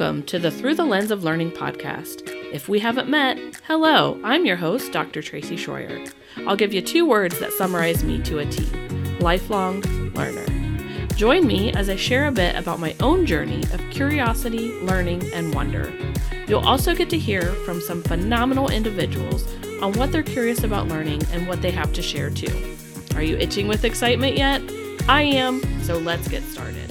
Welcome to the Through the Lens of Learning podcast. If we haven't met, hello, I'm your host, Dr. Tracy Schroyer. I'll give you two words that summarize me to a T lifelong learner. Join me as I share a bit about my own journey of curiosity, learning, and wonder. You'll also get to hear from some phenomenal individuals on what they're curious about learning and what they have to share too. Are you itching with excitement yet? I am, so let's get started.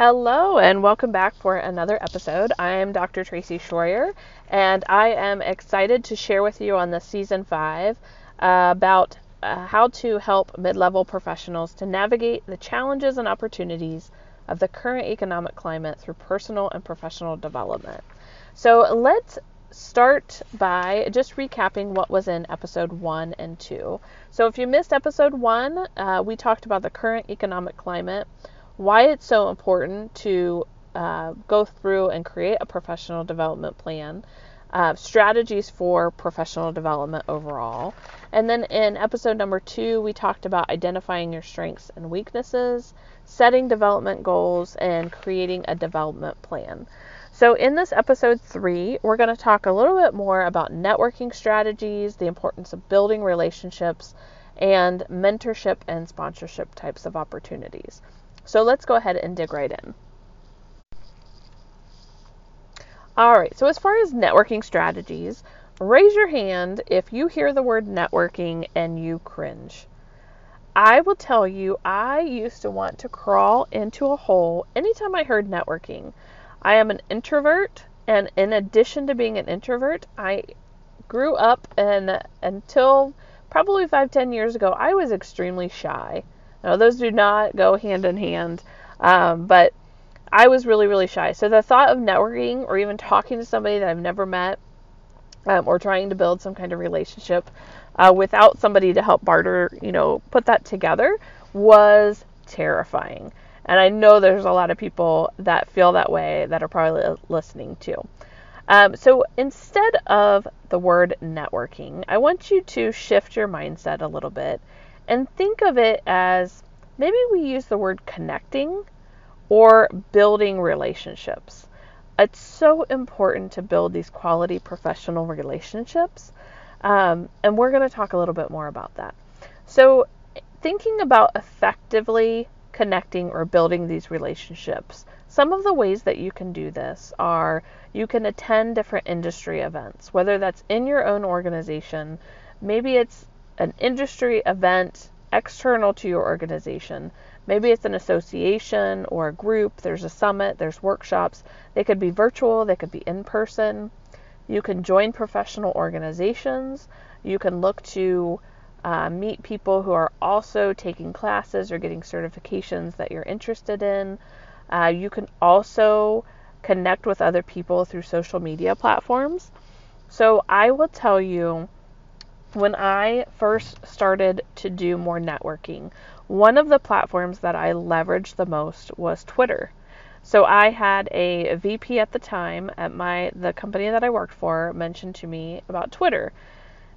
Hello, and welcome back for another episode. I am Dr. Tracy Schroyer, and I am excited to share with you on the season five uh, about uh, how to help mid level professionals to navigate the challenges and opportunities of the current economic climate through personal and professional development. So, let's start by just recapping what was in episode one and two. So, if you missed episode one, uh, we talked about the current economic climate why it's so important to uh, go through and create a professional development plan, uh, strategies for professional development overall. And then in episode number two, we talked about identifying your strengths and weaknesses, setting development goals, and creating a development plan. So, in this episode three, we're going to talk a little bit more about networking strategies, the importance of building relationships, and mentorship and sponsorship types of opportunities. So let's go ahead and dig right in. All right, so as far as networking strategies, raise your hand if you hear the word networking and you cringe. I will tell you, I used to want to crawl into a hole anytime I heard networking. I am an introvert, and in addition to being an introvert, I grew up and until probably five, ten years ago, I was extremely shy. Now, those do not go hand in hand, um, but I was really, really shy. So the thought of networking or even talking to somebody that I've never met um, or trying to build some kind of relationship uh, without somebody to help barter, you know, put that together was terrifying. And I know there's a lot of people that feel that way that are probably listening too. Um, so instead of the word networking, I want you to shift your mindset a little bit and think of it as maybe we use the word connecting or building relationships. It's so important to build these quality professional relationships. Um, and we're going to talk a little bit more about that. So, thinking about effectively connecting or building these relationships, some of the ways that you can do this are you can attend different industry events, whether that's in your own organization, maybe it's an industry event external to your organization. Maybe it's an association or a group, there's a summit, there's workshops. They could be virtual, they could be in person. You can join professional organizations. You can look to uh, meet people who are also taking classes or getting certifications that you're interested in. Uh, you can also connect with other people through social media platforms. So I will tell you when I first started to do more networking, one of the platforms that I leveraged the most was Twitter. So I had a VP at the time at my the company that I worked for mentioned to me about Twitter.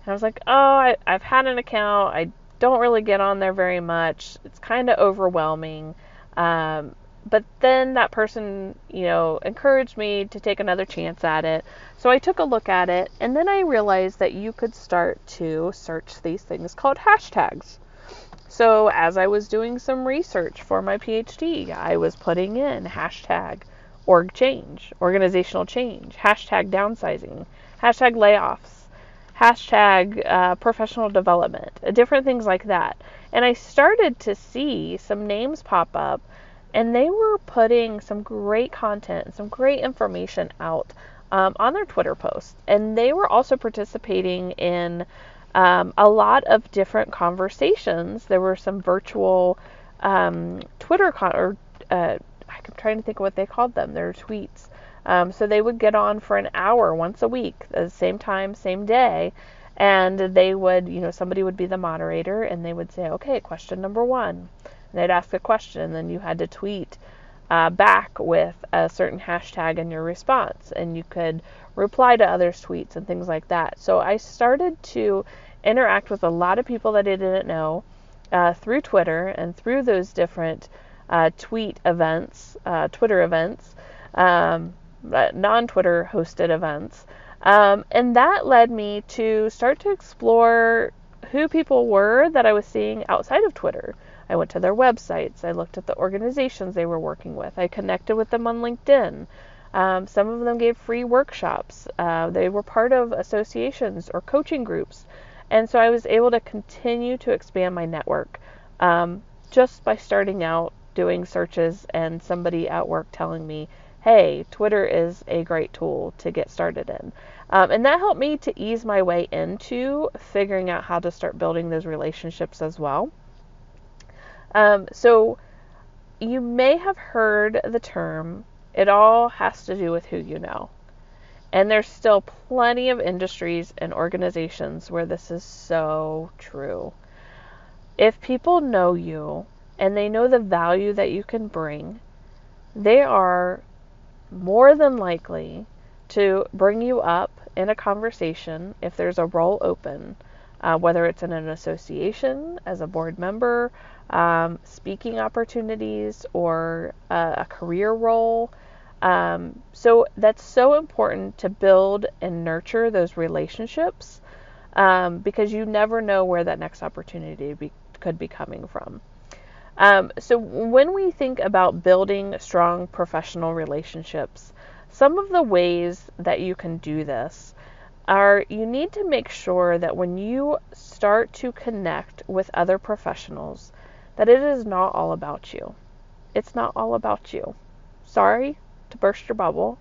And I was like, "Oh, I, I've had an account. I don't really get on there very much. It's kind of overwhelming." Um, but then that person, you know, encouraged me to take another chance at it. So I took a look at it, and then I realized that you could start to search these things called hashtags. So as I was doing some research for my PhD, I was putting in hashtag org change, organizational change, hashtag downsizing, hashtag layoffs, hashtag uh, professional development, different things like that. And I started to see some names pop up and they were putting some great content, some great information out um, on their Twitter posts. And they were also participating in um, a lot of different conversations. There were some virtual um, Twitter con- or uh, I'm trying to think of what they called them. Their tweets. Um, so they would get on for an hour once a week, the same time, same day, and they would, you know, somebody would be the moderator, and they would say, okay, question number one they'd ask a question, and then you had to tweet uh, back with a certain hashtag in your response, and you could reply to others' tweets and things like that. So I started to interact with a lot of people that I didn't know uh, through Twitter and through those different uh, tweet events, uh, Twitter events, um, non Twitter hosted events. Um, and that led me to start to explore who people were that I was seeing outside of Twitter. I went to their websites. I looked at the organizations they were working with. I connected with them on LinkedIn. Um, some of them gave free workshops. Uh, they were part of associations or coaching groups. And so I was able to continue to expand my network um, just by starting out doing searches and somebody at work telling me, hey, Twitter is a great tool to get started in. Um, and that helped me to ease my way into figuring out how to start building those relationships as well. Um, so you may have heard the term, it all has to do with who you know. And there's still plenty of industries and organizations where this is so true. If people know you and they know the value that you can bring, they are more than likely to bring you up in a conversation if there's a role open, uh, whether it's in an association as a board member, um, speaking opportunities, or a career role. Um, so that's so important to build and nurture those relationships um, because you never know where that next opportunity be, could be coming from. Um, so when we think about building strong professional relationships, some of the ways that you can do this are you need to make sure that when you start to connect with other professionals that it is not all about you. It's not all about you. Sorry, to burst your bubble,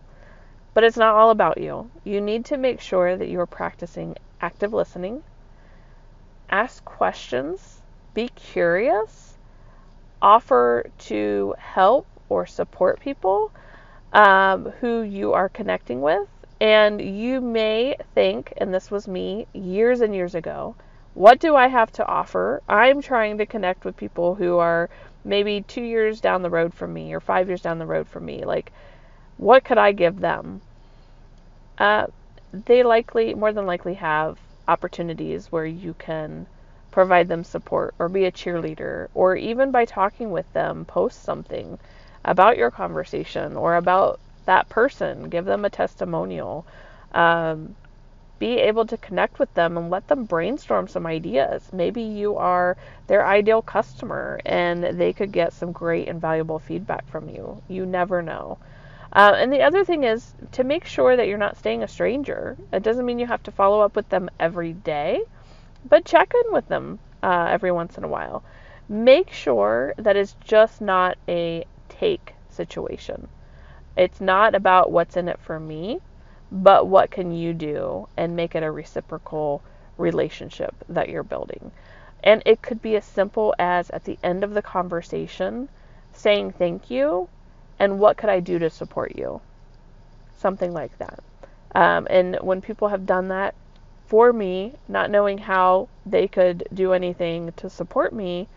but it's not all about you. You need to make sure that you are practicing active listening, ask questions, be curious, offer to help or support people um, who you are connecting with. And you may think, and this was me years and years ago, what do I have to offer? I'm trying to connect with people who are maybe two years down the road from me or five years down the road from me. Like, what could I give them? Uh, they likely, more than likely, have opportunities where you can provide them support or be a cheerleader, or even by talking with them, post something about your conversation or about that person, give them a testimonial. Um, be able to connect with them and let them brainstorm some ideas. Maybe you are their ideal customer and they could get some great and valuable feedback from you. You never know. Uh, and the other thing is to make sure that you're not staying a stranger. It doesn't mean you have to follow up with them every day, but check in with them uh, every once in a while. Make sure that it's just not a take situation. It's not about what's in it for me, but what can you do and make it a reciprocal relationship that you're building. And it could be as simple as at the end of the conversation saying thank you and what could I do to support you? Something like that. Um, and when people have done that for me, not knowing how they could do anything to support me,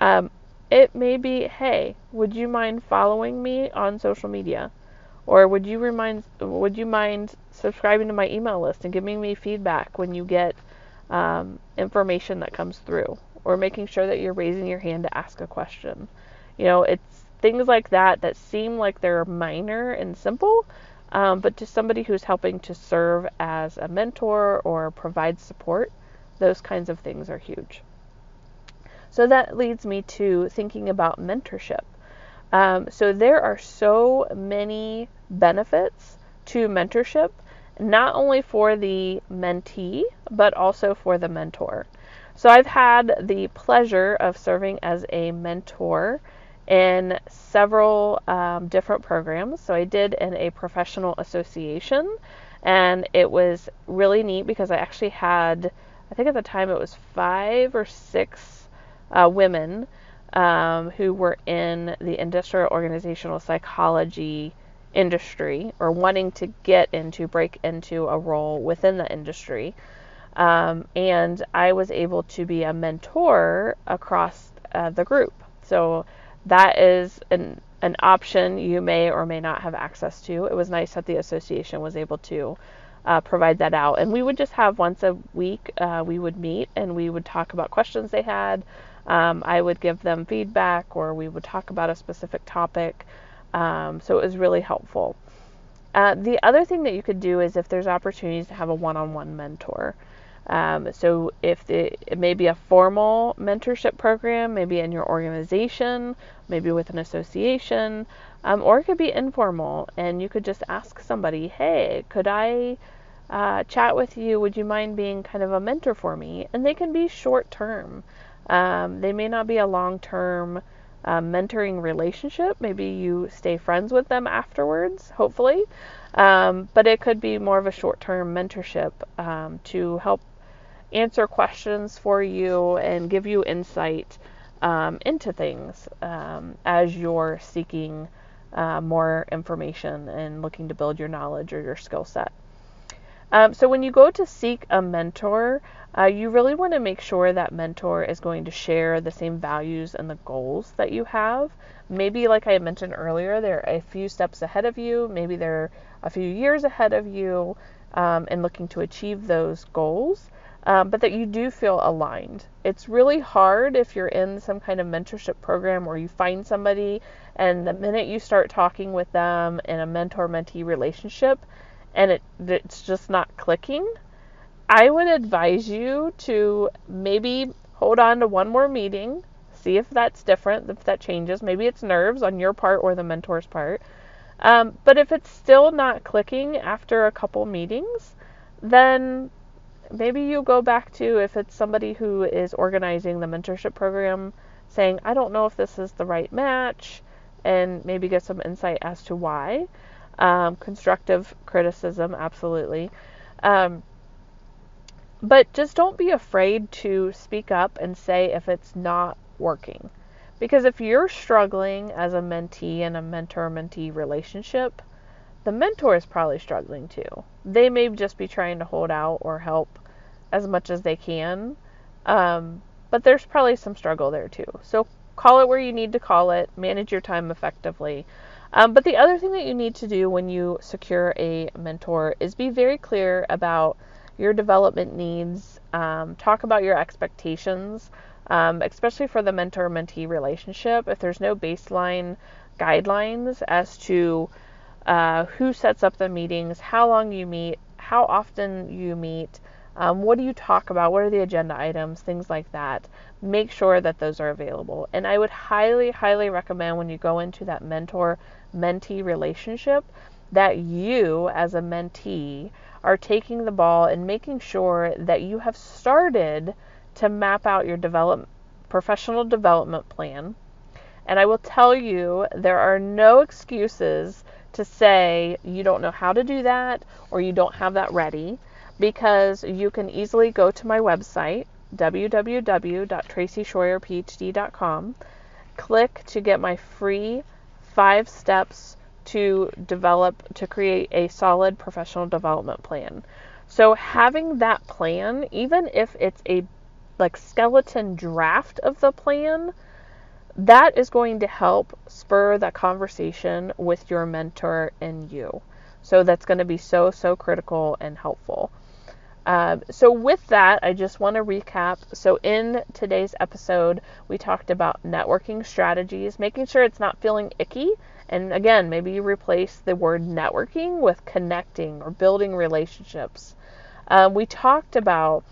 um, it may be, hey, would you mind following me on social media? Or would you remind would you mind subscribing to my email list and giving me feedback when you get um, information that comes through? Or making sure that you're raising your hand to ask a question. You know, it's things like that that seem like they're minor and simple, um, but to somebody who's helping to serve as a mentor or provide support, those kinds of things are huge. So that leads me to thinking about mentorship. Um, so there are so many benefits to mentorship, not only for the mentee, but also for the mentor. So I've had the pleasure of serving as a mentor in several um, different programs. So I did in a professional association, and it was really neat because I actually had, I think at the time it was five or six uh, women um, who were in the industrial organizational psychology industry or wanting to get into, break into a role within the industry. Um, and I was able to be a mentor across uh, the group. So that is an an option you may or may not have access to. It was nice that the association was able to uh, provide that out. And we would just have once a week, uh, we would meet and we would talk about questions they had, um, I would give them feedback or we would talk about a specific topic. Um, so it was really helpful. Uh, the other thing that you could do is if there's opportunities to have a one on one mentor. Um, so if it may be a formal mentorship program, maybe in your organization, maybe with an association, um, or it could be informal, and you could just ask somebody, "Hey, could I uh, chat with you? Would you mind being kind of a mentor for me?" And they can be short term. Um, they may not be a long term um, mentoring relationship. Maybe you stay friends with them afterwards, hopefully. Um, but it could be more of a short term mentorship um, to help answer questions for you and give you insight um, into things um, as you're seeking uh, more information and looking to build your knowledge or your skill set. Um, so, when you go to seek a mentor, uh, you really want to make sure that mentor is going to share the same values and the goals that you have. Maybe, like I mentioned earlier, they're a few steps ahead of you, maybe they're a few years ahead of you, um, and looking to achieve those goals um, but that you do feel aligned. It's really hard if you're in some kind of mentorship program or you find somebody and the minute you start talking with them in a mentor mentee relationship and it, it's just not clicking, I would advise you to maybe hold on to one more meeting, see if that's different, if that changes. Maybe it's nerves on your part or the mentor's part. Um, but if it's still not clicking after a couple meetings, then maybe you go back to if it's somebody who is organizing the mentorship program saying, I don't know if this is the right match, and maybe get some insight as to why. Um, constructive criticism, absolutely. Um, but just don't be afraid to speak up and say if it's not working. Because if you're struggling as a mentee in a mentor mentee relationship, the mentor is probably struggling too. They may just be trying to hold out or help as much as they can. Um, but there's probably some struggle there too. So call it where you need to call it, manage your time effectively. Um, but the other thing that you need to do when you secure a mentor is be very clear about your development needs, um, talk about your expectations, um, especially for the mentor mentee relationship. If there's no baseline guidelines as to uh, who sets up the meetings, how long you meet, how often you meet, um, what do you talk about, what are the agenda items, things like that. Make sure that those are available. And I would highly, highly recommend when you go into that mentor mentee relationship that you, as a mentee, are taking the ball and making sure that you have started to map out your develop, professional development plan. And I will tell you, there are no excuses to say you don't know how to do that or you don't have that ready because you can easily go to my website www.tracyschroyerphd.com, click to get my free 5 steps to develop to create a solid professional development plan. So having that plan even if it's a like skeleton draft of the plan that is going to help spur that conversation with your mentor and you. So that's going to be so, so critical and helpful. Um, so, with that, I just want to recap. So, in today's episode, we talked about networking strategies, making sure it's not feeling icky. And again, maybe you replace the word networking with connecting or building relationships. Um, we talked about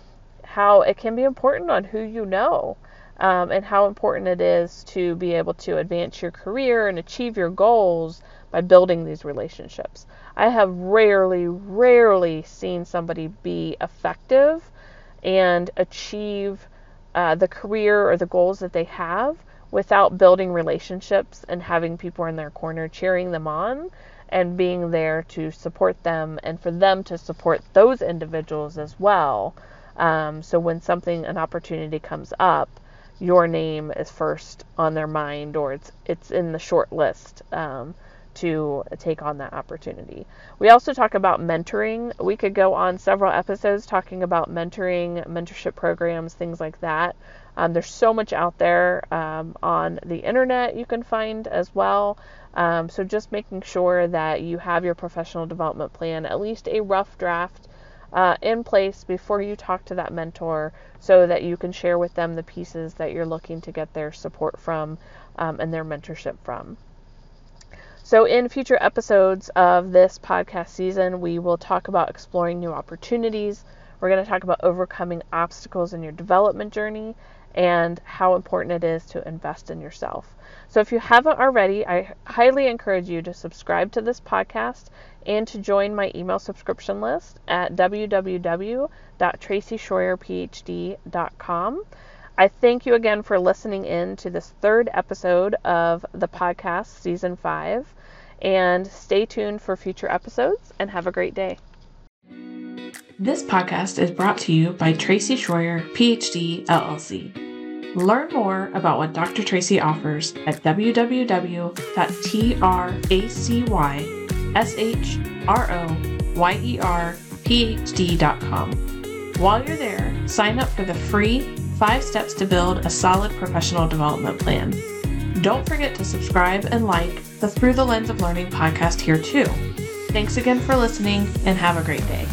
how it can be important on who you know um, and how important it is to be able to advance your career and achieve your goals by building these relationships. I have rarely, rarely seen somebody be effective and achieve uh, the career or the goals that they have without building relationships and having people in their corner cheering them on and being there to support them and for them to support those individuals as well. Um, so when something, an opportunity comes up, your name is first on their mind or it's it's in the short list um, to take on that opportunity. We also talk about mentoring. We could go on several episodes talking about mentoring, mentorship programs, things like that. Um, there's so much out there um, on the internet you can find as well. Um, so just making sure that you have your professional development plan, at least a rough draft uh, in place before you talk to that mentor so that you can share with them the pieces that you're looking to get their support from um, and their mentorship from. So, in future episodes of this podcast season, we will talk about exploring new opportunities. We're going to talk about overcoming obstacles in your development journey and how important it is to invest in yourself. So, if you haven't already, I highly encourage you to subscribe to this podcast and to join my email subscription list at www.tracyschroyerphd.com. I thank you again for listening in to this third episode of the podcast, Season 5. And stay tuned for future episodes and have a great day. This podcast is brought to you by Tracy Schroyer, PhD, LLC. Learn more about what Dr. Tracy offers at www.tracyschroyerphd.com. While you're there, sign up for the free Five Steps to Build a Solid Professional Development Plan. Don't forget to subscribe and like the Through the Lens of Learning podcast here too. Thanks again for listening and have a great day.